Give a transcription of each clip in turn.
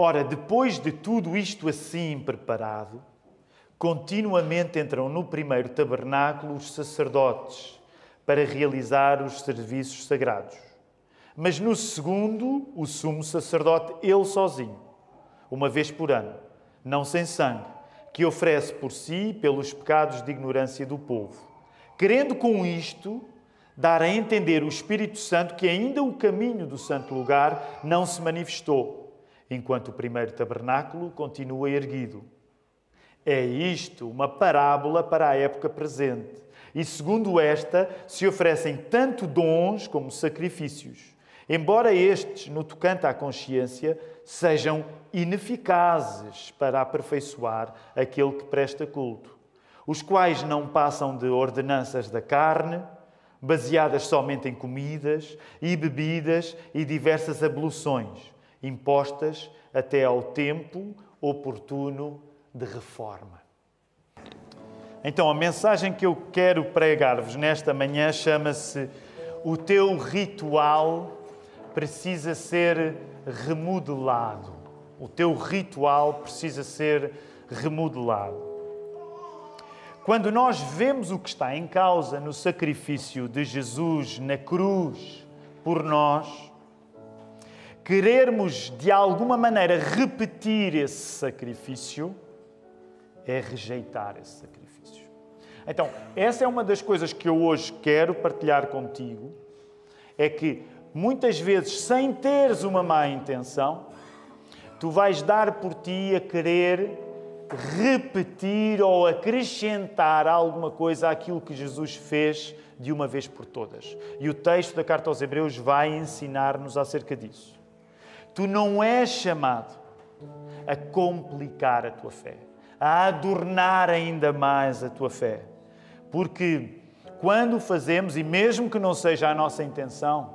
Ora, depois de tudo isto assim preparado, continuamente entram no primeiro tabernáculo os sacerdotes para realizar os serviços sagrados. Mas no segundo, o sumo sacerdote, ele sozinho, uma vez por ano, não sem sangue, que oferece por si pelos pecados de ignorância do povo. Querendo com isto dar a entender o Espírito Santo que ainda o caminho do santo lugar não se manifestou, enquanto o primeiro tabernáculo continua erguido. É isto uma parábola para a época presente. E segundo esta, se oferecem tanto dons como sacrifícios, embora estes, no tocante à consciência, sejam ineficazes para aperfeiçoar aquele que presta culto, os quais não passam de ordenanças da carne, baseadas somente em comidas e bebidas e diversas abluções, impostas até ao tempo oportuno de reforma. Então, a mensagem que eu quero pregar-vos nesta manhã chama-se O teu ritual precisa ser remodelado. O teu ritual precisa ser remodelado. Quando nós vemos o que está em causa no sacrifício de Jesus na cruz por nós, querermos de alguma maneira repetir esse sacrifício é rejeitar esse sacrifício. Então, essa é uma das coisas que eu hoje quero partilhar contigo, é que muitas vezes, sem teres uma má intenção, tu vais dar por ti a querer repetir ou acrescentar alguma coisa àquilo que Jesus fez de uma vez por todas. E o texto da carta aos Hebreus vai ensinar-nos acerca disso. Tu não és chamado a complicar a tua fé, a adornar ainda mais a tua fé. Porque quando fazemos, e mesmo que não seja a nossa intenção,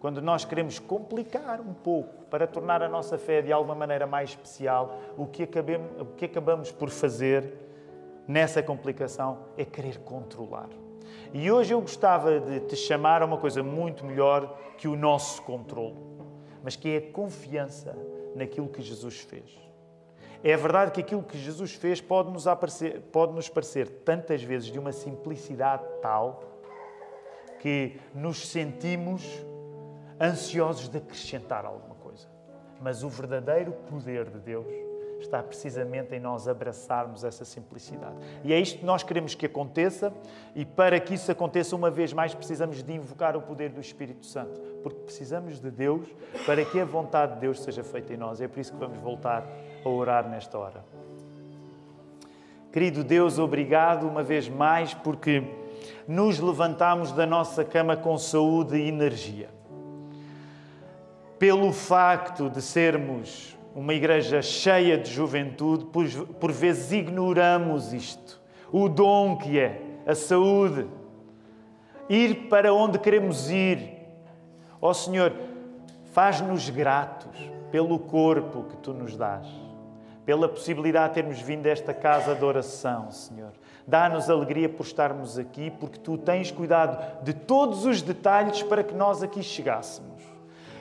quando nós queremos complicar um pouco para tornar a nossa fé de alguma maneira mais especial, o que, acabemos, o que acabamos por fazer nessa complicação é querer controlar. E hoje eu gostava de te chamar a uma coisa muito melhor que o nosso controle, mas que é a confiança naquilo que Jesus fez. É verdade que aquilo que Jesus fez pode nos, aparecer, pode nos parecer tantas vezes de uma simplicidade tal que nos sentimos ansiosos de acrescentar alguma coisa. Mas o verdadeiro poder de Deus está precisamente em nós abraçarmos essa simplicidade. E é isto que nós queremos que aconteça, e para que isso aconteça uma vez mais, precisamos de invocar o poder do Espírito Santo, porque precisamos de Deus para que a vontade de Deus seja feita em nós. É por isso que vamos voltar a orar nesta hora. Querido Deus, obrigado uma vez mais porque nos levantamos da nossa cama com saúde e energia pelo facto de sermos uma igreja cheia de juventude, por, vezes ignoramos isto. O dom que é a saúde, ir para onde queremos ir. Ó oh, Senhor, faz-nos gratos pelo corpo que tu nos dás, pela possibilidade de termos vindo a esta casa de oração, Senhor. Dá-nos alegria por estarmos aqui, porque tu tens cuidado de todos os detalhes para que nós aqui chegássemos.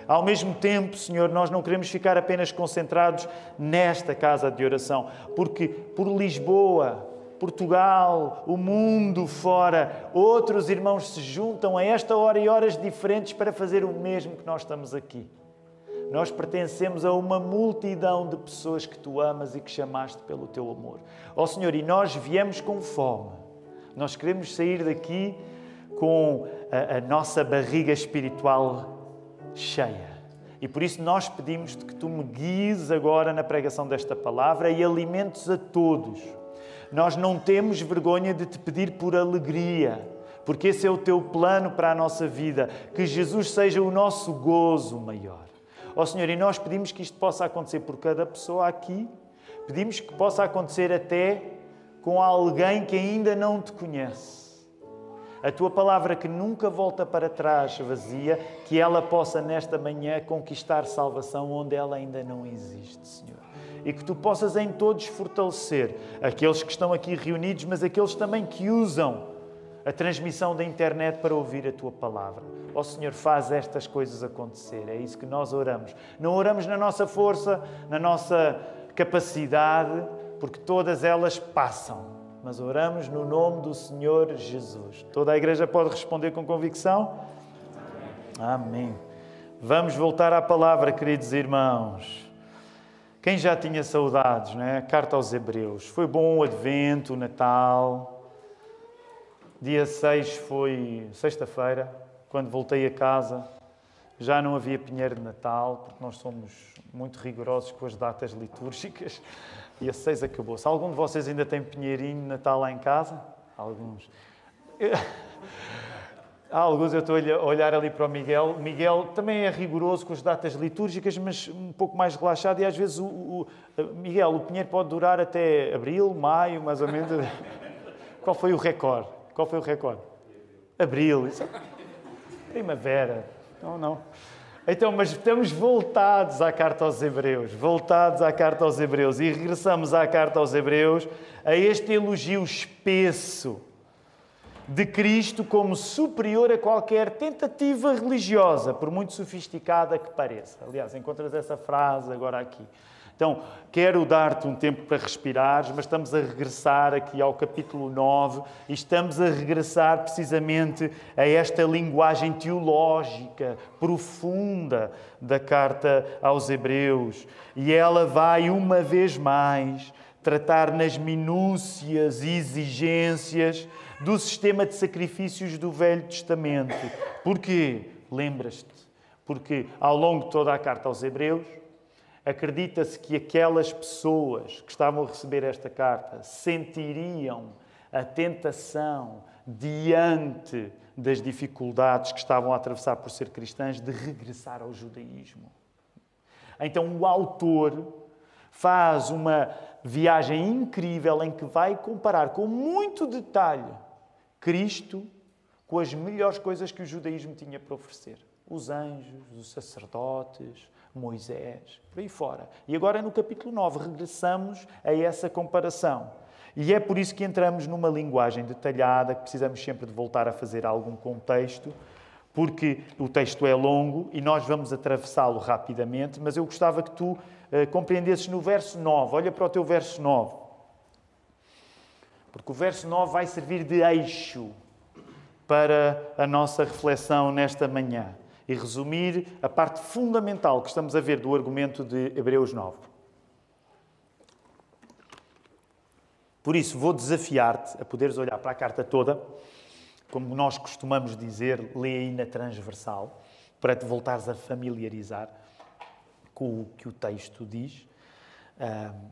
Ao mesmo tempo, Senhor, nós não queremos ficar apenas concentrados nesta casa de oração, porque por Lisboa, Portugal, o mundo fora, outros irmãos se juntam a esta hora e horas diferentes para fazer o mesmo que nós estamos aqui. Nós pertencemos a uma multidão de pessoas que tu amas e que chamaste pelo teu amor. Ó oh, Senhor, e nós viemos com fome. Nós queremos sair daqui com a, a nossa barriga espiritual cheia. E por isso nós pedimos que tu me guies agora na pregação desta palavra e alimentes a todos. Nós não temos vergonha de te pedir por alegria, porque esse é o teu plano para a nossa vida, que Jesus seja o nosso gozo maior. Ó oh, Senhor, e nós pedimos que isto possa acontecer por cada pessoa aqui, pedimos que possa acontecer até com alguém que ainda não te conhece a tua palavra que nunca volta para trás vazia, que ela possa nesta manhã conquistar salvação onde ela ainda não existe, Senhor. E que tu possas em todos fortalecer aqueles que estão aqui reunidos, mas aqueles também que usam a transmissão da internet para ouvir a tua palavra. Ó Senhor, faz estas coisas acontecer. É isso que nós oramos. Não oramos na nossa força, na nossa capacidade, porque todas elas passam. Mas oramos no nome do Senhor Jesus. Toda a igreja pode responder com convicção? Amém. Vamos voltar à palavra, queridos irmãos. Quem já tinha saudades, não é? Carta aos Hebreus. Foi bom o Advento, o Natal. Dia 6 foi sexta-feira, quando voltei a casa. Já não havia pinheiro de Natal, porque nós somos muito rigorosos com as datas litúrgicas. E a 6 acabou-se. Algum de vocês ainda tem pinheirinho Natal lá em casa? Alguns. Há alguns, eu estou a olhar ali para o Miguel. Miguel também é rigoroso com as datas litúrgicas, mas um pouco mais relaxado. E às vezes, o, o Miguel, o pinheiro pode durar até abril, maio, mais ou menos. Qual foi o recorde? Qual foi o recorde? Abril. Isso é... Primavera. Não, não. Então, mas estamos voltados à carta aos Hebreus, voltados à carta aos Hebreus e regressamos à carta aos Hebreus a este elogio espesso de Cristo como superior a qualquer tentativa religiosa, por muito sofisticada que pareça. Aliás, encontras essa frase agora aqui. Então, quero dar-te um tempo para respirares, mas estamos a regressar aqui ao capítulo 9 e estamos a regressar precisamente a esta linguagem teológica profunda da carta aos Hebreus. E ela vai, uma vez mais, tratar nas minúcias e exigências do sistema de sacrifícios do Velho Testamento. Porquê? Lembras-te? Porque ao longo de toda a carta aos Hebreus, acredita-se que aquelas pessoas que estavam a receber esta carta sentiriam a tentação diante das dificuldades que estavam a atravessar por ser cristãs de regressar ao judaísmo. Então o autor faz uma viagem incrível em que vai comparar com muito detalhe Cristo com as melhores coisas que o judaísmo tinha para oferecer. Os anjos, os sacerdotes, Moisés, por aí fora. E agora no capítulo 9 regressamos a essa comparação. E é por isso que entramos numa linguagem detalhada, que precisamos sempre de voltar a fazer algum contexto, porque o texto é longo e nós vamos atravessá-lo rapidamente, mas eu gostava que tu uh, compreendesses no verso 9. Olha para o teu verso 9. Porque o verso 9 vai servir de eixo para a nossa reflexão nesta manhã e resumir a parte fundamental que estamos a ver do argumento de Hebreus 9. Por isso, vou desafiar-te a poderes olhar para a carta toda, como nós costumamos dizer, lê aí na transversal, para te voltares a familiarizar com o que o texto diz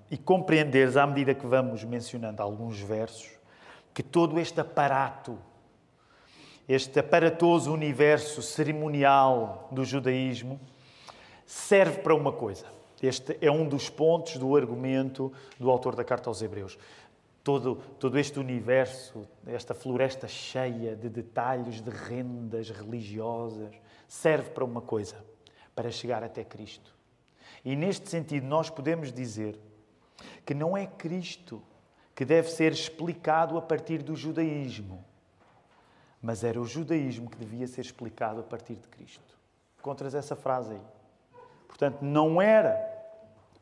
e compreenderes, à medida que vamos mencionando alguns versos, que todo este aparato, este aparatoso universo cerimonial do judaísmo, serve para uma coisa. Este é um dos pontos do argumento do autor da Carta aos Hebreus. Todo, todo este universo, esta floresta cheia de detalhes, de rendas religiosas, serve para uma coisa: para chegar até Cristo. E neste sentido, nós podemos dizer que não é Cristo que deve ser explicado a partir do judaísmo, mas era o judaísmo que devia ser explicado a partir de Cristo. Contras essa frase aí. Portanto, não era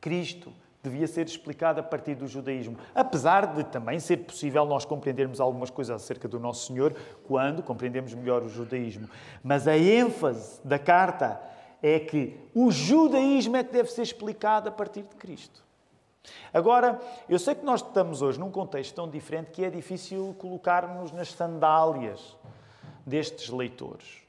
Cristo devia ser explicado a partir do judaísmo. Apesar de também ser possível nós compreendermos algumas coisas acerca do Nosso Senhor quando compreendemos melhor o judaísmo. Mas a ênfase da carta é que o judaísmo é que deve ser explicado a partir de Cristo. Agora, eu sei que nós estamos hoje num contexto tão diferente que é difícil colocar-nos nas sandálias destes leitores.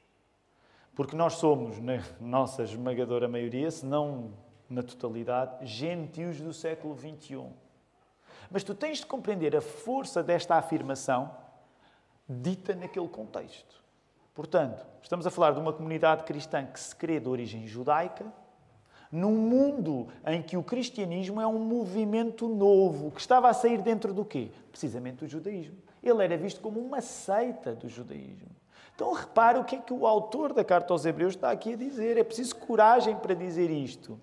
Porque nós somos, na nossa esmagadora maioria, se não na totalidade, gentios do século XXI. Mas tu tens de compreender a força desta afirmação dita naquele contexto. Portanto, estamos a falar de uma comunidade cristã que se crê de origem judaica, num mundo em que o cristianismo é um movimento novo, que estava a sair dentro do quê? Precisamente do judaísmo. Ele era visto como uma seita do judaísmo. Então repare o que é que o autor da carta aos Hebreus está aqui a dizer. É preciso coragem para dizer isto.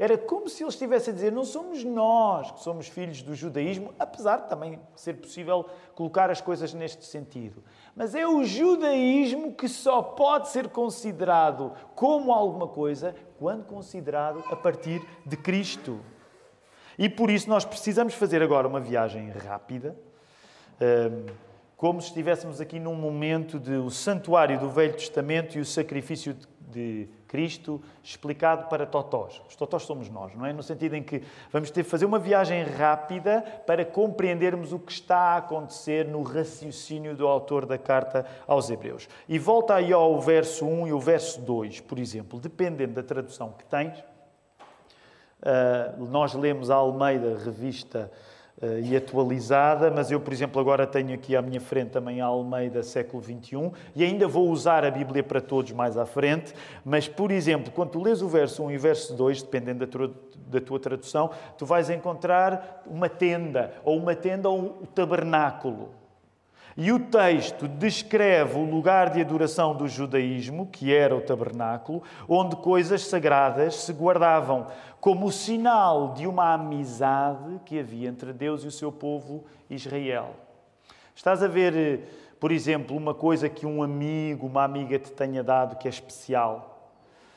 Era como se ele estivesse a dizer: não somos nós que somos filhos do judaísmo, apesar de também ser possível colocar as coisas neste sentido. Mas é o judaísmo que só pode ser considerado como alguma coisa quando considerado a partir de Cristo. E por isso nós precisamos fazer agora uma viagem rápida, hum, como se estivéssemos aqui num momento de o santuário do Velho Testamento e o sacrifício de Cristo explicado para totós. Os totós somos nós, não é? No sentido em que vamos ter que fazer uma viagem rápida para compreendermos o que está a acontecer no raciocínio do autor da carta aos Hebreus. E volta aí ao verso 1 e o verso 2, por exemplo, dependendo da tradução que tens. Uh, nós lemos a Almeida Revista e atualizada, mas eu, por exemplo, agora tenho aqui à minha frente também a Almeida século XXI e ainda vou usar a Bíblia para todos mais à frente. Mas, por exemplo, quando tu lês o verso 1 e o verso 2, dependendo da tua, da tua tradução, tu vais encontrar uma tenda, ou uma tenda ou um tabernáculo. E o texto descreve o lugar de adoração do judaísmo, que era o tabernáculo, onde coisas sagradas se guardavam, como sinal de uma amizade que havia entre Deus e o seu povo Israel. Estás a ver, por exemplo, uma coisa que um amigo, uma amiga te tenha dado que é especial.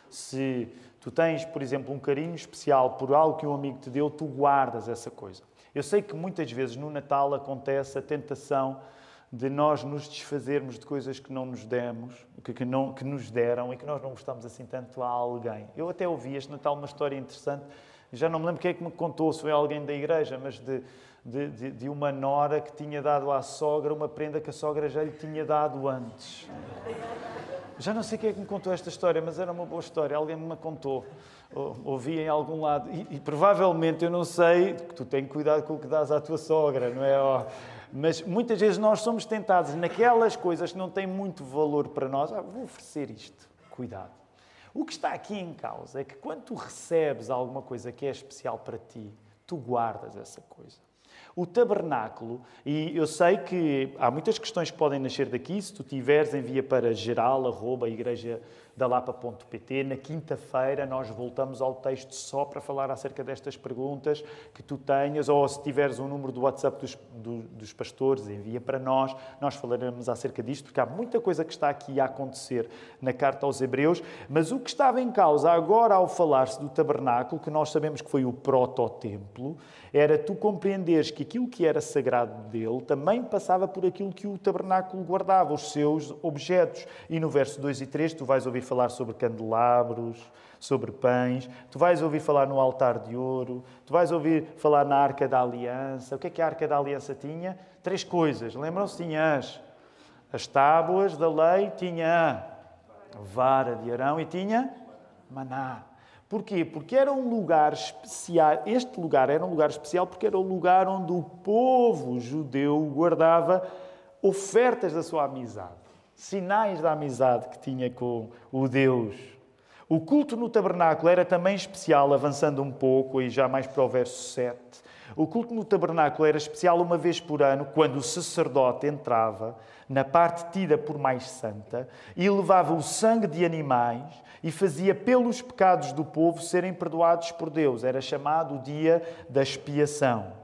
Se tu tens, por exemplo, um carinho especial por algo que um amigo te deu, tu guardas essa coisa. Eu sei que muitas vezes no Natal acontece a tentação de nós nos desfazermos de coisas que não nos demos, que, que, não, que nos deram e que nós não gostamos assim tanto a alguém. Eu até ouvi este Natal uma história interessante, já não me lembro quem é que me contou, se foi alguém da igreja, mas de, de, de, de uma nora que tinha dado à sogra uma prenda que a sogra já lhe tinha dado antes. Já não sei quem é que me contou esta história, mas era uma boa história, alguém me contou. Ouvi em algum lado. E, e provavelmente, eu não sei, tu tens cuidado com o que dás à tua sogra, não é? Oh, mas muitas vezes nós somos tentados naquelas coisas que não têm muito valor para nós. Ah, vou oferecer isto. Cuidado. O que está aqui em causa é que quando tu recebes alguma coisa que é especial para ti, tu guardas essa coisa. O tabernáculo, e eu sei que há muitas questões que podem nascer daqui, se tu tiveres, envia para geral, arroba, igreja da Lapa.pt. Na quinta-feira nós voltamos ao texto só para falar acerca destas perguntas que tu tenhas, ou se tiveres um número do WhatsApp dos, do, dos pastores, envia para nós. Nós falaremos acerca disto, porque há muita coisa que está aqui a acontecer na carta aos Hebreus. Mas o que estava em causa agora ao falar-se do tabernáculo, que nós sabemos que foi o prototemplo, era tu compreenderes que aquilo que era sagrado dele também passava por aquilo que o tabernáculo guardava, os seus objetos. E no verso 2 e 3 tu vais ouvir falar sobre candelabros, sobre pães, tu vais ouvir falar no altar de ouro, tu vais ouvir falar na Arca da Aliança. O que é que a Arca da Aliança tinha? Três coisas. Lembram-se? Tinha as, as tábuas da lei, tinha a vara de Arão e tinha maná. Porquê? Porque era um lugar especial. Este lugar era um lugar especial porque era o lugar onde o povo judeu guardava ofertas da sua amizade, sinais da amizade que tinha com o Deus. O culto no tabernáculo era também especial, avançando um pouco, e já mais para o verso 7. O culto no tabernáculo era especial uma vez por ano, quando o sacerdote entrava na parte tida por mais santa e levava o sangue de animais e fazia pelos pecados do povo serem perdoados por Deus. Era chamado o dia da expiação.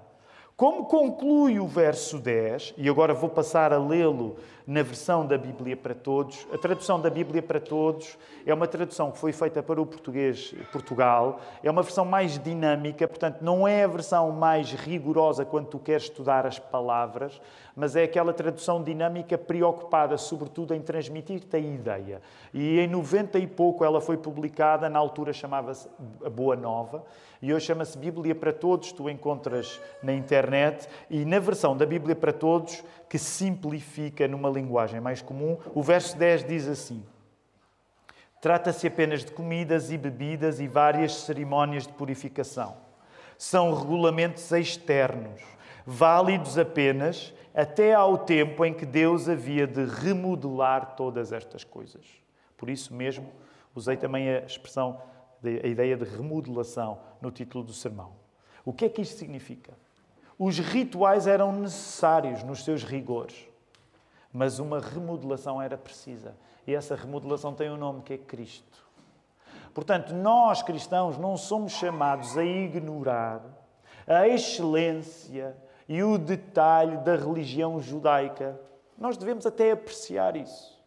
Como conclui o verso 10, e agora vou passar a lê-lo na versão da Bíblia para Todos. A tradução da Bíblia para Todos é uma tradução que foi feita para o português Portugal. É uma versão mais dinâmica, portanto, não é a versão mais rigorosa quando tu queres estudar as palavras, mas é aquela tradução dinâmica preocupada, sobretudo, em transmitir-te a ideia. E em 90 e pouco ela foi publicada, na altura chamava-se A Boa Nova, e hoje chama-se Bíblia para Todos, tu encontras na internet, e na versão da Bíblia para Todos, que simplifica numa linguagem mais comum, o verso 10 diz assim. Trata-se apenas de comidas e bebidas e várias cerimónias de purificação. São regulamentos externos, válidos apenas até ao tempo em que Deus havia de remodelar todas estas coisas. Por isso mesmo, usei também a expressão, a ideia de remodelação no título do sermão. O que é que isto significa? Os rituais eram necessários nos seus rigores, mas uma remodelação era precisa. E essa remodelação tem um nome que é Cristo. Portanto, nós cristãos não somos chamados a ignorar a excelência e o detalhe da religião judaica. Nós devemos até apreciar isso.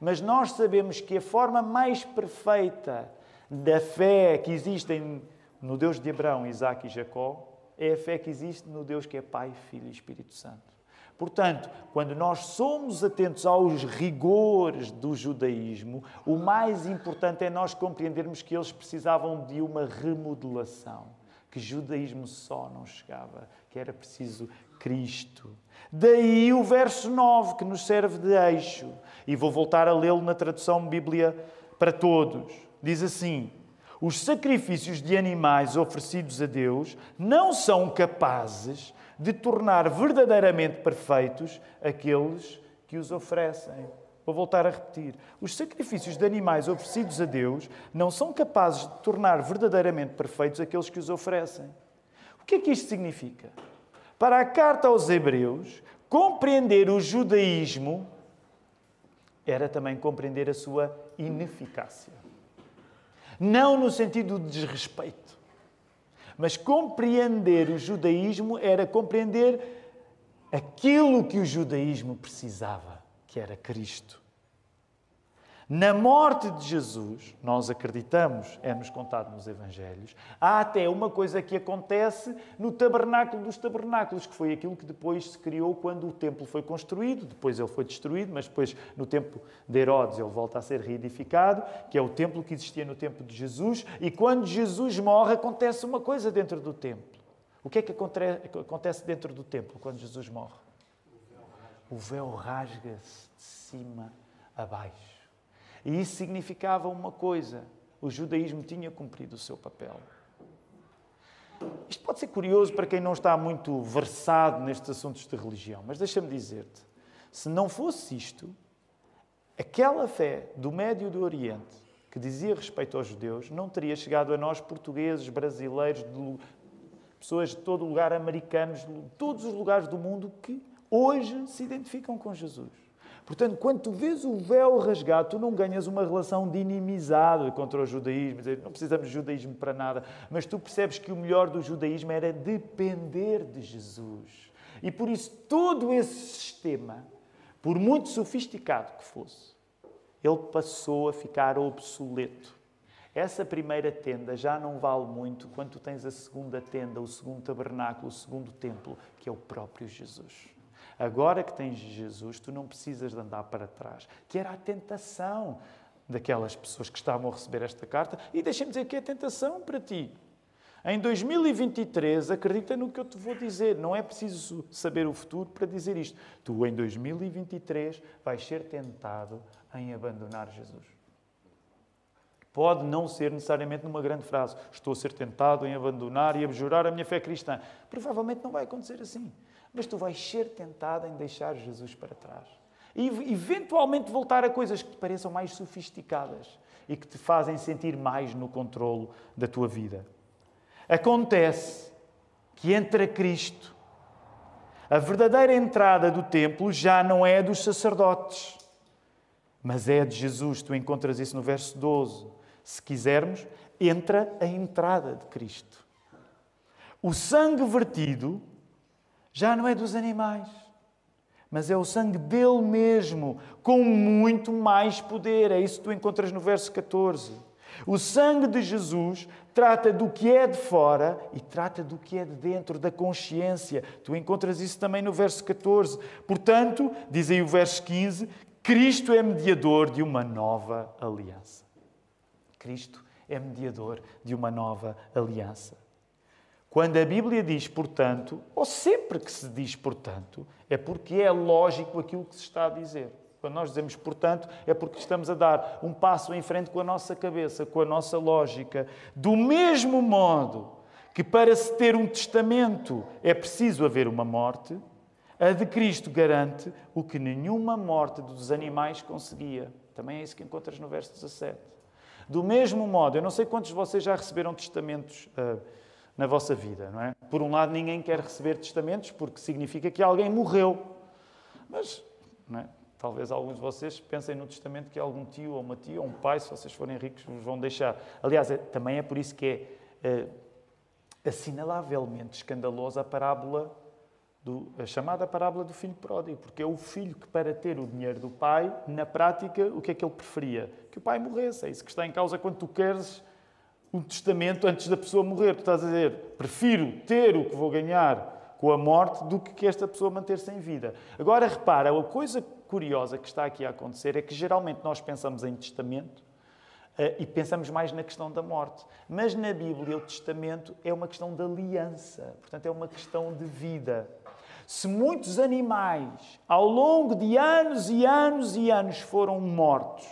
Mas nós sabemos que a forma mais perfeita da fé que existe no Deus de Abraão, Isaac e Jacó é a fé que existe no Deus que é Pai, Filho e Espírito Santo. Portanto, quando nós somos atentos aos rigores do judaísmo, o mais importante é nós compreendermos que eles precisavam de uma remodelação, que judaísmo só não chegava, que era preciso Cristo. Daí o verso 9, que nos serve de eixo. E vou voltar a lê-lo na tradução Bíblia para todos. Diz assim: Os sacrifícios de animais oferecidos a Deus não são capazes de tornar verdadeiramente perfeitos aqueles que os oferecem. Vou voltar a repetir. Os sacrifícios de animais oferecidos a Deus não são capazes de tornar verdadeiramente perfeitos aqueles que os oferecem. O que é que isto significa? Para a carta aos Hebreus, compreender o judaísmo era também compreender a sua ineficácia. Não no sentido de desrespeito mas compreender o judaísmo era compreender aquilo que o judaísmo precisava, que era Cristo. Na morte de Jesus, nós acreditamos, é-nos contado nos Evangelhos, há até uma coisa que acontece no tabernáculo dos tabernáculos, que foi aquilo que depois se criou quando o templo foi construído, depois ele foi destruído, mas depois no tempo de Herodes ele volta a ser reedificado, que é o templo que existia no tempo de Jesus, e quando Jesus morre acontece uma coisa dentro do templo. O que é que acontece dentro do templo quando Jesus morre? O véu rasga-se de cima a baixo. E isso significava uma coisa: o judaísmo tinha cumprido o seu papel. Isto pode ser curioso para quem não está muito versado nestes assuntos de religião, mas deixa-me dizer-te: se não fosse isto, aquela fé do Médio do Oriente que dizia respeito aos judeus não teria chegado a nós, portugueses, brasileiros, de, pessoas de todo lugar, americanos, de todos os lugares do mundo que hoje se identificam com Jesus. Portanto, quando tu vês o véu rasgado, tu não ganhas uma relação de inimizade contra o judaísmo, não precisamos de judaísmo para nada, mas tu percebes que o melhor do judaísmo era depender de Jesus. E por isso, todo esse sistema, por muito sofisticado que fosse, ele passou a ficar obsoleto. Essa primeira tenda já não vale muito quando tu tens a segunda tenda, o segundo tabernáculo, o segundo templo, que é o próprio Jesus. Agora que tens Jesus, tu não precisas de andar para trás. Que era a tentação daquelas pessoas que estavam a receber esta carta. E deixem-me dizer que é tentação para ti. Em 2023, acredita no que eu te vou dizer. Não é preciso saber o futuro para dizer isto. Tu, em 2023, vais ser tentado em abandonar Jesus. Pode não ser necessariamente numa grande frase. Estou a ser tentado em abandonar e abjurar a minha fé cristã. Provavelmente não vai acontecer assim mas tu vais ser tentado em deixar Jesus para trás. E eventualmente voltar a coisas que te pareçam mais sofisticadas e que te fazem sentir mais no controlo da tua vida. Acontece que entra Cristo. A verdadeira entrada do templo já não é dos sacerdotes, mas é de Jesus. Tu encontras isso no verso 12. Se quisermos, entra a entrada de Cristo. O sangue vertido já não é dos animais, mas é o sangue dele mesmo, com muito mais poder. É isso que tu encontras no verso 14. O sangue de Jesus trata do que é de fora e trata do que é de dentro, da consciência. Tu encontras isso também no verso 14. Portanto, diz aí o verso 15: Cristo é mediador de uma nova aliança. Cristo é mediador de uma nova aliança. Quando a Bíblia diz portanto, ou sempre que se diz portanto, é porque é lógico aquilo que se está a dizer. Quando nós dizemos portanto, é porque estamos a dar um passo em frente com a nossa cabeça, com a nossa lógica. Do mesmo modo que para se ter um testamento é preciso haver uma morte, a de Cristo garante o que nenhuma morte dos animais conseguia. Também é isso que encontras no verso 17. Do mesmo modo, eu não sei quantos de vocês já receberam testamentos. Uh, na vossa vida, não é? Por um lado, ninguém quer receber testamentos porque significa que alguém morreu. Mas é? Talvez alguns de vocês pensem no testamento que algum tio ou uma tia ou um pai, se vocês forem ricos, vos vão deixar. Aliás, é, também é por isso que é, é assinalavelmente escandalosa a parábola, do, a chamada parábola do filho pródigo, porque é o filho que, para ter o dinheiro do pai, na prática, o que é que ele preferia? Que o pai morresse. É isso que está em causa quando tu queres um testamento antes da pessoa morrer. Tu estás a dizer, prefiro ter o que vou ganhar com a morte do que que esta pessoa manter-se em vida. Agora repara, a coisa curiosa que está aqui a acontecer é que geralmente nós pensamos em testamento uh, e pensamos mais na questão da morte. Mas na Bíblia o testamento é uma questão de aliança, portanto é uma questão de vida. Se muitos animais, ao longo de anos e anos e anos, foram mortos,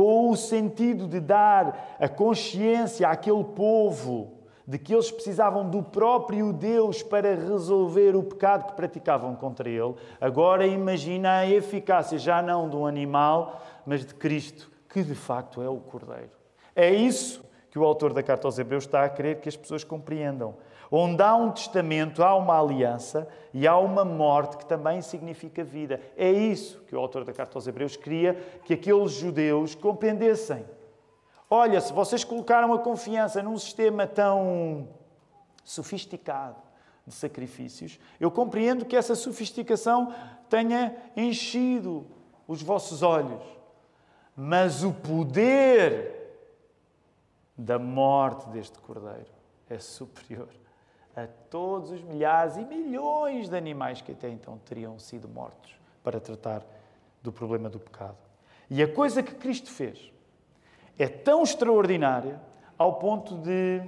com o sentido de dar a consciência àquele povo de que eles precisavam do próprio Deus para resolver o pecado que praticavam contra ele. Agora imagina a eficácia já não de um animal, mas de Cristo, que de facto é o Cordeiro. É isso que o autor da carta aos Hebreus está a querer que as pessoas compreendam. Onde há um testamento, há uma aliança e há uma morte que também significa vida. É isso que o autor da carta aos Hebreus queria que aqueles judeus compreendessem. Olha, se vocês colocaram a confiança num sistema tão sofisticado de sacrifícios, eu compreendo que essa sofisticação tenha enchido os vossos olhos. Mas o poder da morte deste cordeiro é superior a todos os milhares e milhões de animais que até então teriam sido mortos para tratar do problema do pecado. E a coisa que Cristo fez é tão extraordinária ao ponto de,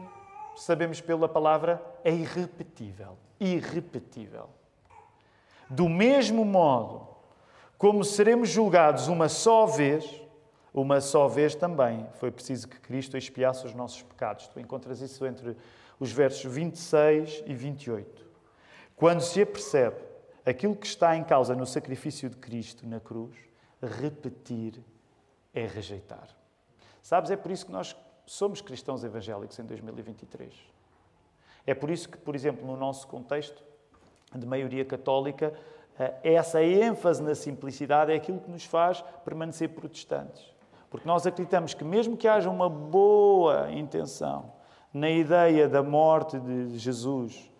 sabemos pela palavra, é irrepetível. Irrepetível. Do mesmo modo como seremos julgados uma só vez, uma só vez também foi preciso que Cristo expiasse os nossos pecados. Tu encontras isso entre os versos 26 e 28. Quando se apercebe aquilo que está em causa no sacrifício de Cristo na cruz, repetir é rejeitar. Sabes, é por isso que nós somos cristãos evangélicos em 2023. É por isso que, por exemplo, no nosso contexto de maioria católica, eh, essa ênfase na simplicidade é aquilo que nos faz permanecer protestantes. Porque nós acreditamos que, mesmo que haja uma boa intenção na ideia da morte de Jesus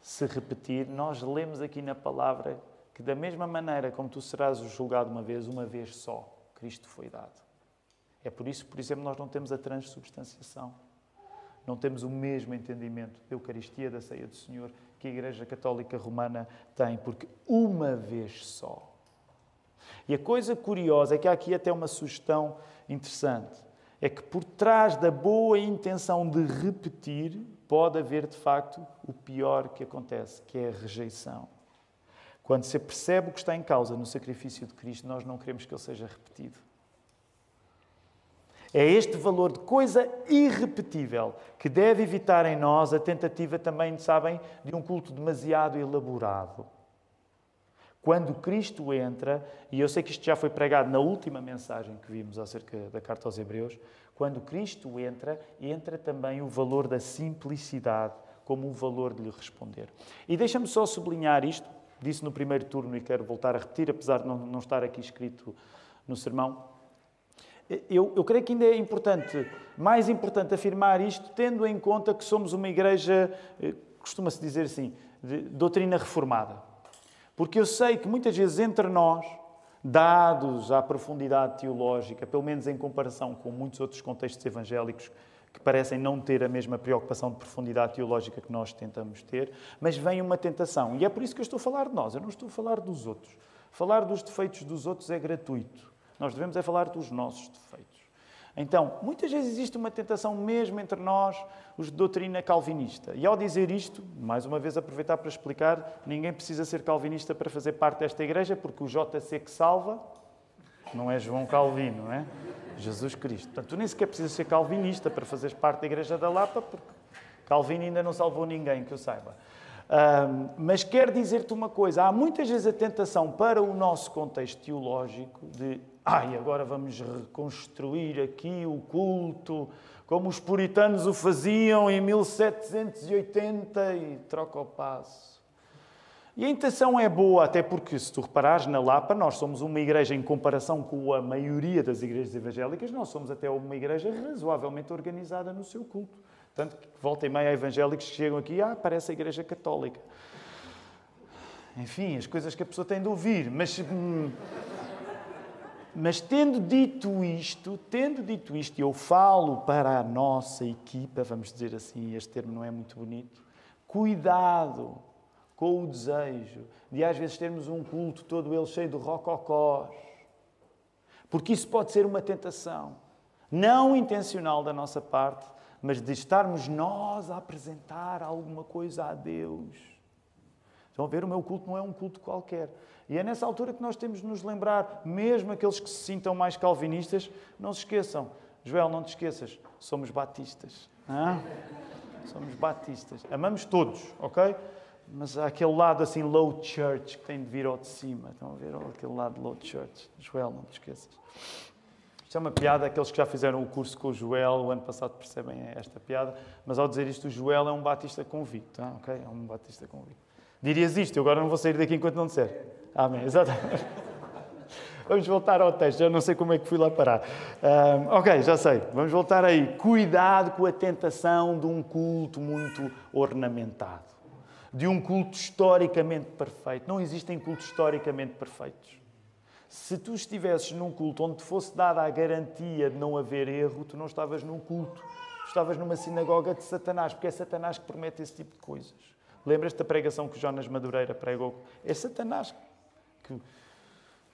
se repetir, nós lemos aqui na palavra que, da mesma maneira como tu serás julgado uma vez, uma vez só, Cristo foi dado. É por isso, por exemplo, nós não temos a transubstanciação. Não temos o mesmo entendimento da Eucaristia, da ceia do Senhor, que a Igreja Católica Romana tem, porque uma vez só. E a coisa curiosa é que há aqui até uma sugestão interessante. É que por trás da boa intenção de repetir, pode haver de facto o pior que acontece, que é a rejeição. Quando se percebe o que está em causa no sacrifício de Cristo, nós não queremos que ele seja repetido. É este valor de coisa irrepetível que deve evitar em nós a tentativa também, sabem, de um culto demasiado elaborado. Quando Cristo entra, e eu sei que isto já foi pregado na última mensagem que vimos acerca da carta aos Hebreus, quando Cristo entra, entra também o valor da simplicidade como o valor de lhe responder. E deixa-me só sublinhar isto, disse no primeiro turno e quero voltar a repetir, apesar de não, não estar aqui escrito no sermão. Eu, eu, creio que ainda é importante, mais importante afirmar isto, tendo em conta que somos uma igreja, eh, costuma-se dizer assim, de doutrina reformada. Porque eu sei que muitas vezes entre nós, dados à profundidade teológica, pelo menos em comparação com muitos outros contextos evangélicos que parecem não ter a mesma preocupação de profundidade teológica que nós tentamos ter, mas vem uma tentação. E é por isso que eu estou a falar de nós, eu não estou a falar dos outros. Falar dos defeitos dos outros é gratuito. Nós devemos é falar dos nossos defeitos. Então, muitas vezes existe uma tentação mesmo entre nós, os de doutrina calvinista. E ao dizer isto, mais uma vez aproveitar para explicar, ninguém precisa ser calvinista para fazer parte desta igreja, porque o JC que salva não é João Calvino, não é? Jesus Cristo. Portanto, tu nem sequer precisas ser calvinista para fazeres parte da igreja da Lapa, porque Calvino ainda não salvou ninguém, que eu saiba. Um, mas quero dizer-te uma coisa: há muitas vezes a tentação para o nosso contexto teológico de ai, agora vamos reconstruir aqui o culto como os puritanos o faziam em 1780 e troca o passo. E a intenção é boa, até porque, se tu reparares, na Lapa, nós somos uma igreja, em comparação com a maioria das igrejas evangélicas, nós somos até uma igreja razoavelmente organizada no seu culto. Tanto que volta e meia evangélicos que chegam aqui, ah, parece a igreja católica. Enfim, as coisas que a pessoa tem de ouvir. Mas, hum, mas tendo dito isto, tendo dito isto, eu falo para a nossa equipa, vamos dizer assim, este termo não é muito bonito, cuidado com o desejo de às vezes termos um culto todo ele cheio de rococós. Porque isso pode ser uma tentação, não intencional da nossa parte, mas de estarmos nós a apresentar alguma coisa a Deus. Estão a ver? O meu culto não é um culto qualquer. E é nessa altura que nós temos de nos lembrar, mesmo aqueles que se sintam mais calvinistas, não se esqueçam. Joel, não te esqueças, somos batistas. Somos batistas. Amamos todos, ok? Mas há aquele lado assim low church que tem de vir ao de cima. Estão a ver? Aquele lado low church. Joel, não te esqueças. Isto é uma piada, aqueles que já fizeram o curso com o Joel o ano passado percebem esta piada, mas ao dizer isto, o Joel é um batista convicto, tá? ok? É um batista convicto. Dirias isto, eu agora não vou sair daqui enquanto não disser. Amém, exatamente. Vamos voltar ao texto, eu não sei como é que fui lá parar. Um, ok, já sei, vamos voltar aí. Cuidado com a tentação de um culto muito ornamentado, de um culto historicamente perfeito. Não existem cultos historicamente perfeitos. Se tu estivesses num culto onde te fosse dada a garantia de não haver erro, tu não estavas num culto, estavas numa sinagoga de Satanás, porque é Satanás que promete esse tipo de coisas. Lembras-te da pregação que Jonas Madureira pregou? É Satanás que,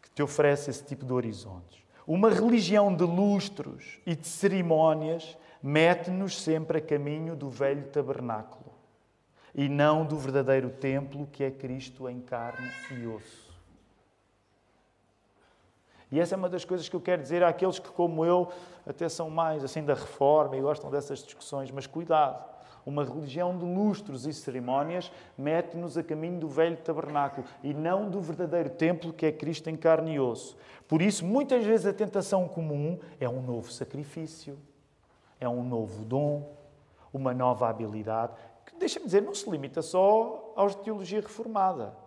que te oferece esse tipo de horizontes. Uma religião de lustros e de cerimónias mete-nos sempre a caminho do velho tabernáculo e não do verdadeiro templo que é Cristo em carne e osso. E essa é uma das coisas que eu quero dizer àqueles que, como eu, até são mais assim da reforma e gostam dessas discussões, mas cuidado. Uma religião de lustros e cerimónias mete-nos a caminho do velho tabernáculo e não do verdadeiro templo que é Cristo em carne e osso. Por isso, muitas vezes a tentação comum é um novo sacrifício, é um novo dom, uma nova habilidade, que, deixa-me dizer, não se limita só aos de teologia reformada.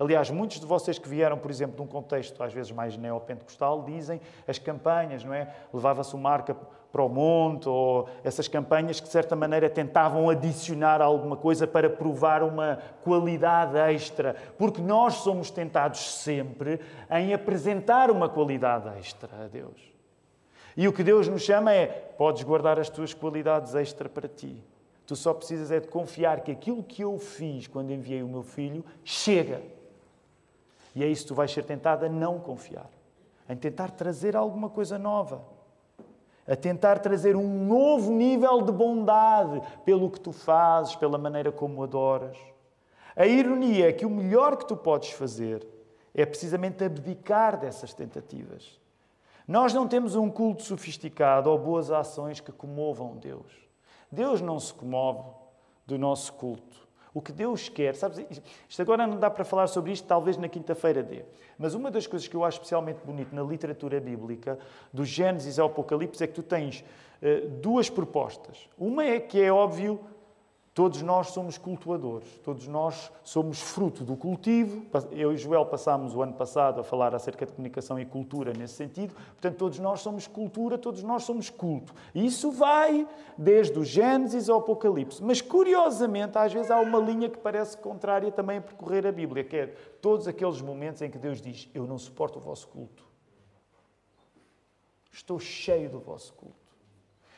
Aliás, muitos de vocês que vieram, por exemplo, de um contexto às vezes mais neopentecostal, dizem as campanhas, não é? Levava-se uma marca para o monte, ou essas campanhas que de certa maneira tentavam adicionar alguma coisa para provar uma qualidade extra, porque nós somos tentados sempre em apresentar uma qualidade extra a Deus. E o que Deus nos chama é: podes guardar as tuas qualidades extra para ti. Tu só precisas é de confiar que aquilo que eu fiz quando enviei o meu filho chega. E é isso tu vais ser tentado a não confiar, em tentar trazer alguma coisa nova, a tentar trazer um novo nível de bondade pelo que tu fazes, pela maneira como adoras. A ironia é que o melhor que tu podes fazer é precisamente abdicar dessas tentativas. Nós não temos um culto sofisticado ou boas ações que comovam Deus. Deus não se comove do nosso culto. O que Deus quer, sabes? Isto agora não dá para falar sobre isto, talvez na quinta-feira dê. Mas uma das coisas que eu acho especialmente bonito na literatura bíblica, do Gênesis ao Apocalipse, é que tu tens uh, duas propostas. Uma é que é óbvio Todos nós somos cultuadores, todos nós somos fruto do cultivo. Eu e Joel passámos o ano passado a falar acerca de comunicação e cultura nesse sentido. Portanto, todos nós somos cultura, todos nós somos culto. Isso vai desde o Gênesis ao Apocalipse. Mas, curiosamente, às vezes há uma linha que parece contrária também a percorrer a Bíblia, que é todos aqueles momentos em que Deus diz: Eu não suporto o vosso culto. Estou cheio do vosso culto.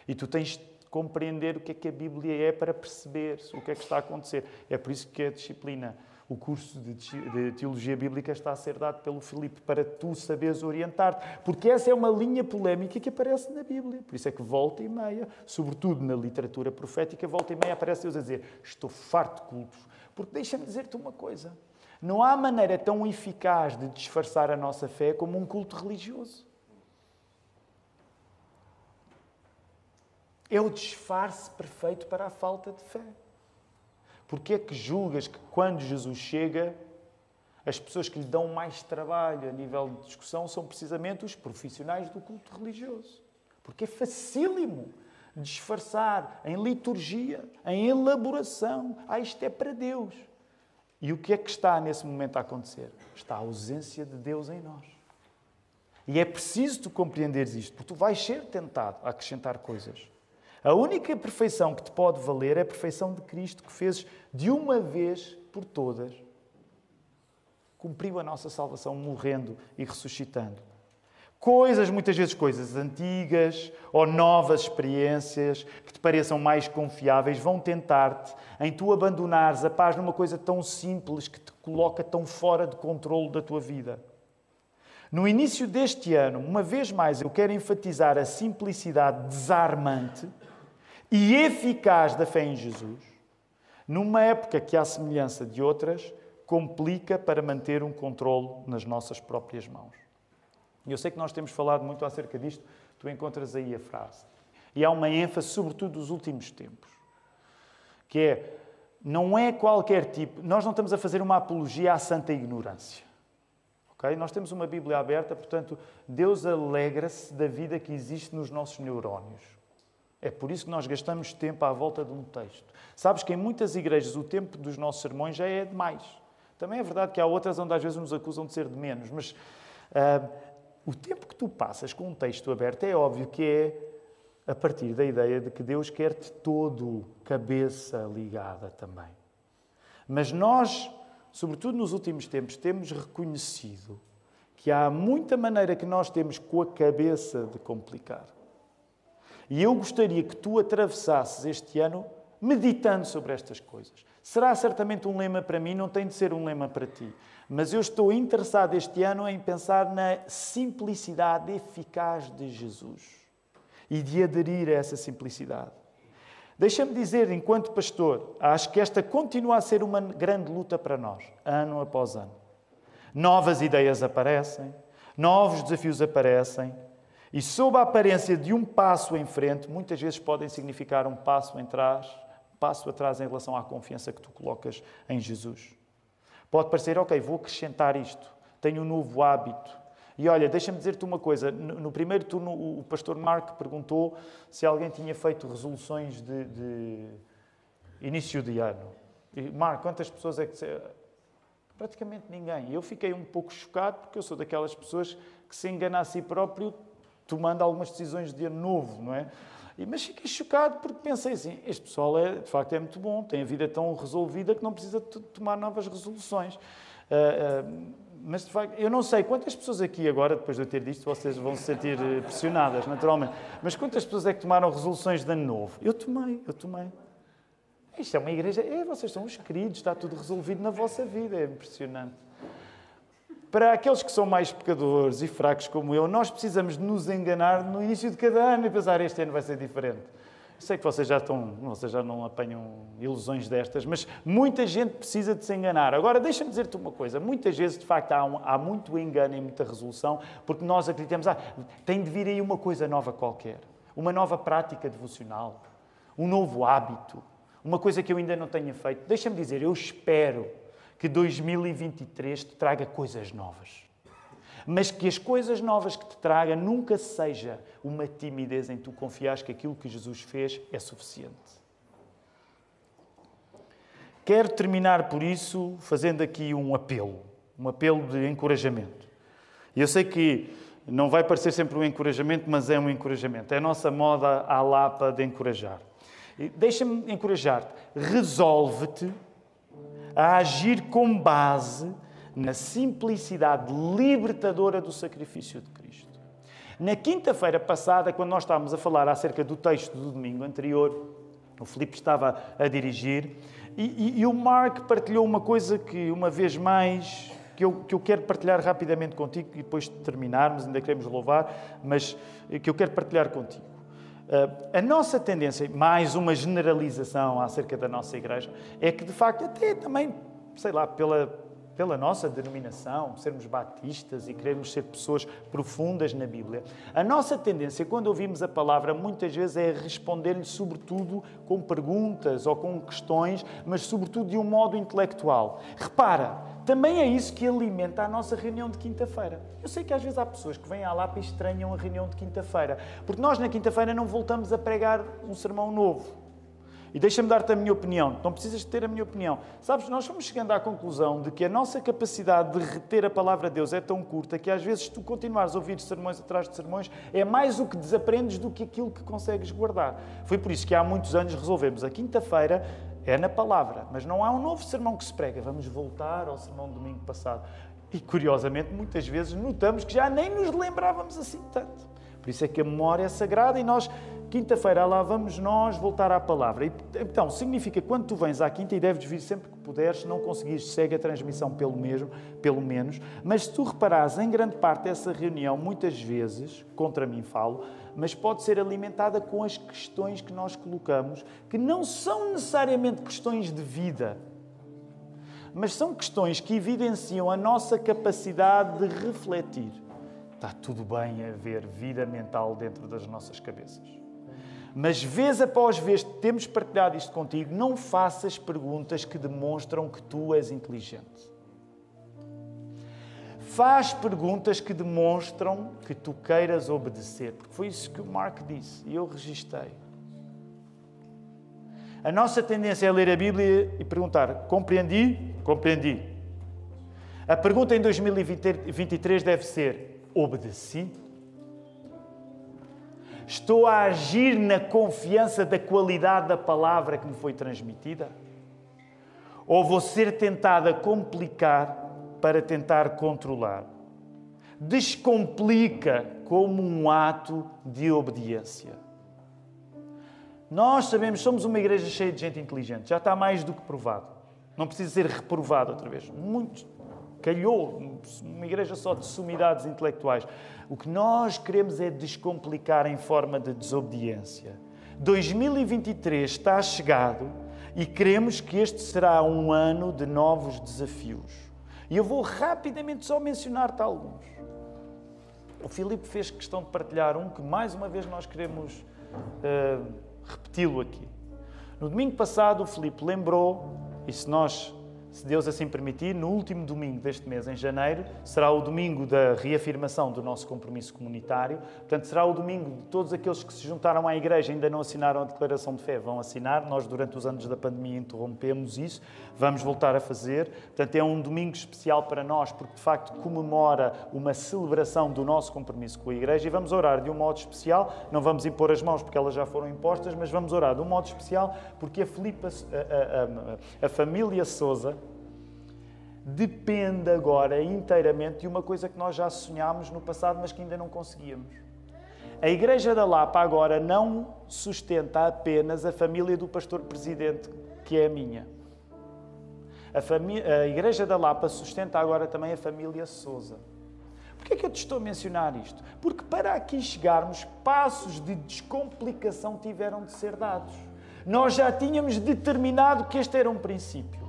E tu tens compreender o que é que a Bíblia é para perceber o que é que está a acontecer. É por isso que a disciplina, o curso de Teologia Bíblica está a ser dado pelo Filipe, para tu saberes orientar-te. Porque essa é uma linha polémica que aparece na Bíblia. Por isso é que volta e meia, sobretudo na literatura profética, volta e meia aparece Deus a dizer: Estou farto de cultos. Porque deixa-me dizer-te uma coisa. Não há maneira tão eficaz de disfarçar a nossa fé como um culto religioso. É o disfarce perfeito para a falta de fé. Porque é que julgas que quando Jesus chega, as pessoas que lhe dão mais trabalho a nível de discussão são precisamente os profissionais do culto religioso? Porque é facílimo disfarçar em liturgia, em elaboração. Ah, isto é para Deus. E o que é que está nesse momento a acontecer? Está a ausência de Deus em nós. E é preciso tu compreenderes isto, porque tu vais ser tentado a acrescentar coisas. A única perfeição que te pode valer é a perfeição de Cristo, que fez de uma vez por todas, cumpriu a nossa salvação morrendo e ressuscitando. Coisas, muitas vezes coisas antigas ou novas experiências que te pareçam mais confiáveis, vão tentar-te em tu abandonares a paz numa coisa tão simples que te coloca tão fora de controle da tua vida. No início deste ano, uma vez mais, eu quero enfatizar a simplicidade desarmante e eficaz da fé em Jesus, numa época que, à semelhança de outras, complica para manter um controle nas nossas próprias mãos. E eu sei que nós temos falado muito acerca disto, tu encontras aí a frase. E há uma ênfase, sobretudo dos últimos tempos, que é: não é qualquer tipo, nós não estamos a fazer uma apologia à santa ignorância. Okay? Nós temos uma Bíblia aberta, portanto, Deus alegra-se da vida que existe nos nossos neurónios. É por isso que nós gastamos tempo à volta de um texto. Sabes que em muitas igrejas o tempo dos nossos sermões já é demais. Também é verdade que há outras onde às vezes nos acusam de ser de menos, mas uh, o tempo que tu passas com um texto aberto é óbvio que é a partir da ideia de que Deus quer-te todo cabeça ligada também. Mas nós, sobretudo nos últimos tempos, temos reconhecido que há muita maneira que nós temos com a cabeça de complicar. E eu gostaria que tu atravessasses este ano meditando sobre estas coisas. Será certamente um lema para mim, não tem de ser um lema para ti. Mas eu estou interessado este ano em pensar na simplicidade eficaz de Jesus e de aderir a essa simplicidade. Deixa-me dizer, enquanto pastor, acho que esta continua a ser uma grande luta para nós, ano após ano. Novas ideias aparecem, novos desafios aparecem, e sob a aparência de um passo em frente, muitas vezes podem significar um passo em trás, passo atrás em relação à confiança que tu colocas em Jesus. Pode parecer, ok, vou acrescentar isto, tenho um novo hábito. E olha, deixa-me dizer-te uma coisa. No primeiro turno, o pastor Mark perguntou se alguém tinha feito resoluções de, de início de ano. Mark, quantas pessoas é que. Praticamente ninguém. Eu fiquei um pouco chocado porque eu sou daquelas pessoas que se engana a si próprio tomando algumas decisões de ano novo, não é? Mas fiquei chocado porque pensei assim: este pessoal é, de facto é muito bom, tem a vida tão resolvida que não precisa de tomar novas resoluções. Uh, uh, mas de facto, eu não sei quantas pessoas aqui agora, depois de eu ter disto, vocês vão se sentir eh, pressionadas, naturalmente. Mas quantas pessoas é que tomaram resoluções de ano novo? Eu tomei, eu tomei. Isto é uma igreja, é, vocês são os queridos, está tudo resolvido na vossa vida, é impressionante. Para aqueles que são mais pecadores e fracos como eu, nós precisamos nos enganar no início de cada ano e pensar este ano vai ser diferente. Sei que vocês já estão, vocês já não apanham ilusões destas, mas muita gente precisa de se enganar. Agora, deixa-me dizer-te uma coisa: muitas vezes, de facto, há, um, há, muito engano e muita resolução, porque nós acreditamos, ah, tem de vir aí uma coisa nova qualquer, uma nova prática devocional, um novo hábito, uma coisa que eu ainda não tenha feito. Deixa-me dizer, eu espero que 2023 te traga coisas novas. Mas que as coisas novas que te traga nunca seja uma timidez em tu confiares que aquilo que Jesus fez é suficiente. Quero terminar por isso fazendo aqui um apelo, um apelo de encorajamento. Eu sei que não vai parecer sempre um encorajamento, mas é um encorajamento. É a nossa moda à lapa de encorajar. Deixa-me encorajar-te. Resolve-te a agir com base na simplicidade libertadora do sacrifício de Cristo. Na quinta-feira passada, quando nós estávamos a falar acerca do texto do domingo anterior, o Filipe estava a dirigir e, e, e, o Mark partilhou uma coisa que, uma vez mais, que eu, que eu quero partilhar rapidamente contigo e depois de terminarmos, ainda queremos louvar, mas que eu quero partilhar contigo. A nossa tendência, mais uma generalização acerca da nossa igreja, é que de facto, até também, sei lá, pela, pela nossa denominação, sermos batistas e queremos ser pessoas profundas na Bíblia, a nossa tendência, quando ouvimos a palavra, muitas vezes é responder-lhe, sobretudo, com perguntas ou com questões, mas sobretudo de um modo intelectual. Repara, também é isso que alimenta a nossa reunião de quinta-feira. Eu sei que às vezes há pessoas que vêm à Lapa e estranham a reunião de quinta-feira, porque nós na quinta-feira não voltamos a pregar um sermão novo. E deixa-me dar-te a minha opinião. Não precisas ter a minha opinião. Sabes, nós fomos chegando à conclusão de que a nossa capacidade de reter a palavra de Deus é tão curta que às vezes tu continuares a ouvir sermões atrás de sermões é mais o que desaprendes do que aquilo que consegues guardar. Foi por isso que há muitos anos resolvemos a quinta-feira é na palavra, mas não há um novo sermão que se prega. Vamos voltar ao sermão do domingo passado. E curiosamente, muitas vezes notamos que já nem nos lembrávamos assim tanto. Por isso é que a memória é sagrada e nós, quinta-feira, lá vamos nós voltar à palavra. E, então, significa quando tu vens à quinta, e deves vir sempre que puderes, se não conseguires, segue a transmissão pelo, mesmo, pelo menos. Mas se tu reparares, em grande parte dessa reunião, muitas vezes, contra mim falo, mas pode ser alimentada com as questões que nós colocamos, que não são necessariamente questões de vida, mas são questões que evidenciam a nossa capacidade de refletir. Está tudo bem haver vida mental dentro das nossas cabeças. Mas vez após vez temos partilhado isto contigo, não faças perguntas que demonstram que tu és inteligente. Faz perguntas que demonstram que tu queiras obedecer, porque foi isso que o Mark disse e eu registrei. A nossa tendência é ler a Bíblia e perguntar: compreendi? Compreendi. A pergunta em 2023 deve ser: obedeci? Estou a agir na confiança da qualidade da palavra que me foi transmitida? Ou vou ser tentado a complicar para tentar controlar. Descomplica como um ato de obediência. Nós sabemos, somos uma igreja cheia de gente inteligente, já está mais do que provado. Não precisa ser reprovado outra vez. Muito calhou, uma igreja só de sumidades intelectuais. O que nós queremos é descomplicar em forma de desobediência. 2023 está chegado e queremos que este será um ano de novos desafios. E eu vou rapidamente só mencionar-te alguns. O Filipe fez questão de partilhar um que, mais uma vez, nós queremos uh, repeti-lo aqui. No domingo passado, o Filipe lembrou, e se nós se Deus assim permitir, no último domingo deste mês, em janeiro, será o domingo da reafirmação do nosso compromisso comunitário. Portanto, será o domingo de todos aqueles que se juntaram à Igreja e ainda não assinaram a declaração de fé, vão assinar. Nós, durante os anos da pandemia, interrompemos isso, vamos voltar a fazer. Portanto, é um domingo especial para nós, porque de facto comemora uma celebração do nosso compromisso com a Igreja e vamos orar de um modo especial. Não vamos impor as mãos porque elas já foram impostas, mas vamos orar de um modo especial porque a Filipa, a, a, a, a família Souza, depende agora inteiramente de uma coisa que nós já sonhámos no passado, mas que ainda não conseguíamos. A Igreja da Lapa agora não sustenta apenas a família do pastor presidente, que é a minha. A, a Igreja da Lapa sustenta agora também a família Souza. Porquê é que eu te estou a mencionar isto? Porque para aqui chegarmos, passos de descomplicação tiveram de ser dados. Nós já tínhamos determinado que este era um princípio.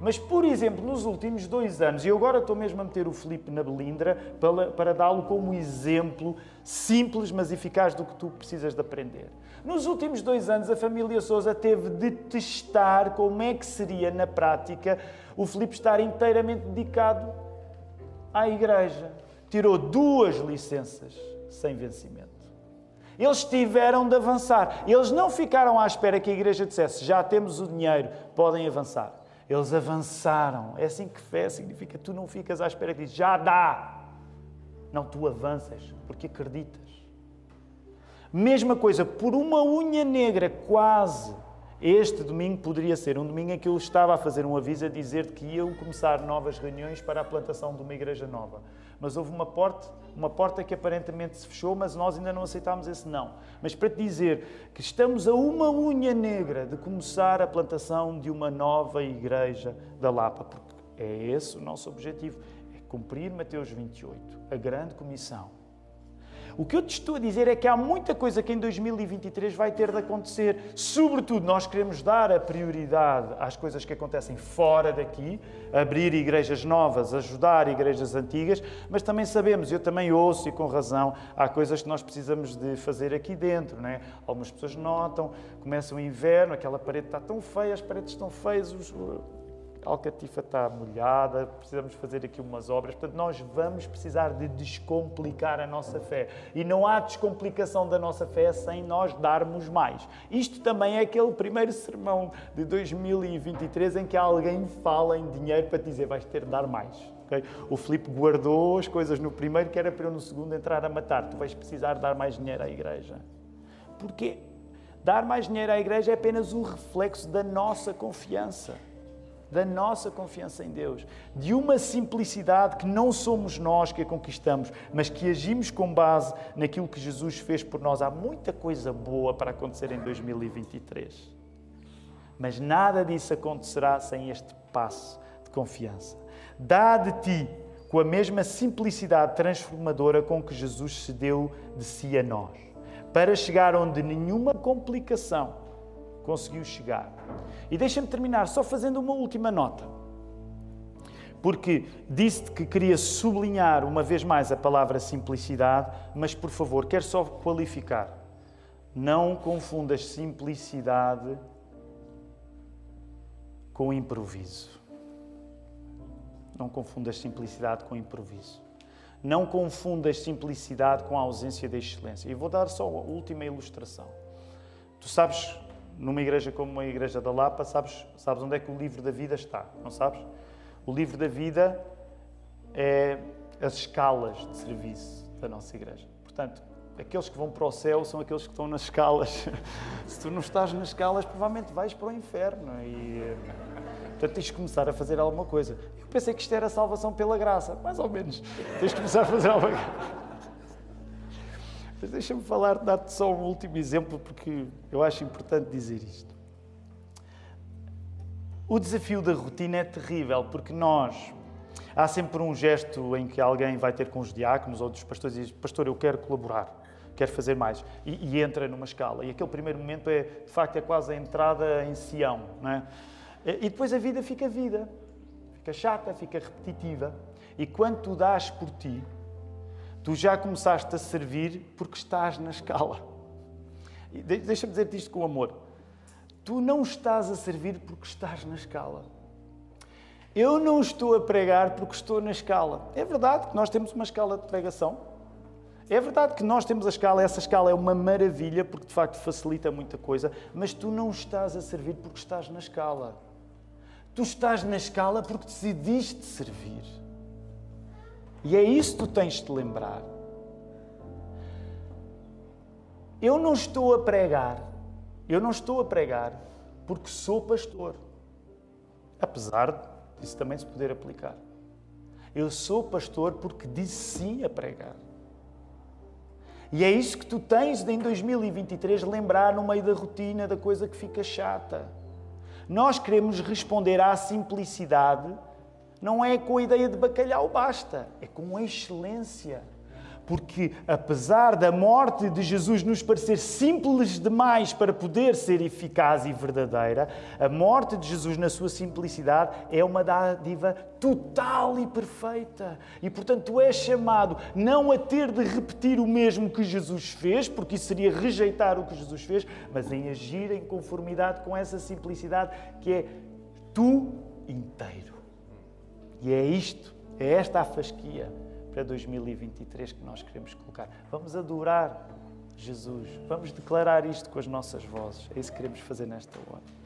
Mas, por exemplo, nos últimos dois anos, e agora estou mesmo a meter o Felipe na belindra para, para dá-lo como exemplo simples, mas eficaz do que tu precisas de aprender. Nos últimos dois anos, a família Souza teve de testar como é que seria, na prática, o Felipe estar inteiramente dedicado à igreja. Tirou duas licenças sem vencimento. Eles tiveram de avançar. Eles não ficaram à espera que a igreja dissesse: já temos o dinheiro, podem avançar. Eles avançaram. É assim que fé significa. Tu não ficas à espera que diz, já dá. Não, tu avanças porque acreditas. Mesma coisa, por uma unha negra, quase. Este domingo poderia ser um domingo em que eu estava a fazer um aviso a dizer que iam começar novas reuniões para a plantação de uma igreja nova mas houve uma porta, uma porta que aparentemente se fechou, mas nós ainda não aceitámos esse não. Mas para te dizer que estamos a uma unha negra de começar a plantação de uma nova igreja da Lapa, porque é esse o nosso objetivo, é cumprir Mateus 28, a grande comissão o que eu te estou a dizer é que há muita coisa que em 2023 vai ter de acontecer. Sobretudo, nós queremos dar a prioridade às coisas que acontecem fora daqui, abrir igrejas novas, ajudar igrejas antigas, mas também sabemos, eu também ouço e com razão, há coisas que nós precisamos de fazer aqui dentro. Né? Algumas pessoas notam, começa o inverno, aquela parede está tão feia, as paredes estão feias, os a Alcatifa está molhada, precisamos fazer aqui umas obras. Portanto, nós vamos precisar de descomplicar a nossa fé. E não há descomplicação da nossa fé sem nós darmos mais. Isto também é aquele primeiro sermão de 2023 em que alguém fala em dinheiro para te dizer vais ter de dar mais. Okay? O Filipe guardou as coisas no primeiro, que era para eu no segundo entrar a matar. Tu vais precisar dar mais dinheiro à igreja. Porquê? Dar mais dinheiro à igreja é apenas o reflexo da nossa confiança da nossa confiança em Deus, de uma simplicidade que não somos nós que a conquistamos, mas que agimos com base naquilo que Jesus fez por nós. Há muita coisa boa para acontecer em 2023. Mas nada disso acontecerá sem este passo de confiança. Dá de ti com a mesma simplicidade transformadora com que Jesus se deu de si a nós, para chegar onde nenhuma complicação conseguiu chegar. E deixa-me terminar só fazendo uma última nota. Porque disse que queria sublinhar uma vez mais a palavra simplicidade, mas por favor, quero só qualificar. Não confundas simplicidade com improviso. Não confundas simplicidade com improviso. Não confundas simplicidade com a ausência de excelência. E vou dar só a última ilustração. Tu sabes numa igreja como a Igreja da Lapa, sabes, sabes onde é que o livro da vida está, não sabes? O livro da vida é as escalas de serviço da nossa igreja. Portanto, aqueles que vão para o céu são aqueles que estão nas escalas. Se tu não estás nas escalas, provavelmente vais para o inferno. E, portanto, tens de começar a fazer alguma coisa. Eu pensei que isto era salvação pela graça, mais ou menos. Tens de começar a fazer alguma coisa. Mas deixa-me falar, dar-te só um último exemplo, porque eu acho importante dizer isto. O desafio da rotina é terrível, porque nós. Há sempre um gesto em que alguém vai ter com os diáconos ou dos pastores e diz: Pastor, eu quero colaborar, quero fazer mais. E, e, entra numa escala. E aquele primeiro momento é, de facto, é quase a entrada em Sião. Não é? E depois a vida fica vida. Fica chata, fica repetitiva. E quando tu dás por ti, Tu já começaste a servir porque estás na escala. Deixa-me dizer-te isto com amor. Tu não estás a servir porque estás na escala. Eu não estou a pregar porque estou na escala. É verdade que nós temos uma escala de pregação. É verdade que nós temos a escala, essa escala é uma maravilha porque de facto facilita muita coisa, mas tu não estás a servir porque estás na escala. Tu estás na escala porque decidiste servir. E é isso que tu tens de lembrar. Eu não estou a pregar, eu não estou a pregar porque sou pastor. Apesar disso também se poder aplicar. Eu sou pastor porque disse sim a pregar. E é isso que tu tens de, em 2023 lembrar no meio da rotina da coisa que fica chata. Nós queremos responder à simplicidade não é com a ideia de bacalhau basta, é com excelência. Porque, apesar da morte de Jesus nos parecer simples demais para poder ser eficaz e verdadeira, a morte de Jesus, na sua simplicidade, é uma dádiva total e perfeita. E, portanto, tu és chamado não a ter de repetir o mesmo que Jesus fez, porque isso seria rejeitar o que Jesus fez, mas em agir em conformidade com essa simplicidade que é tu inteiro. E é isto, é esta a fasquia para 2023 que nós queremos colocar. Vamos adorar Jesus, vamos declarar isto com as nossas vozes. É isso que queremos fazer nesta hora.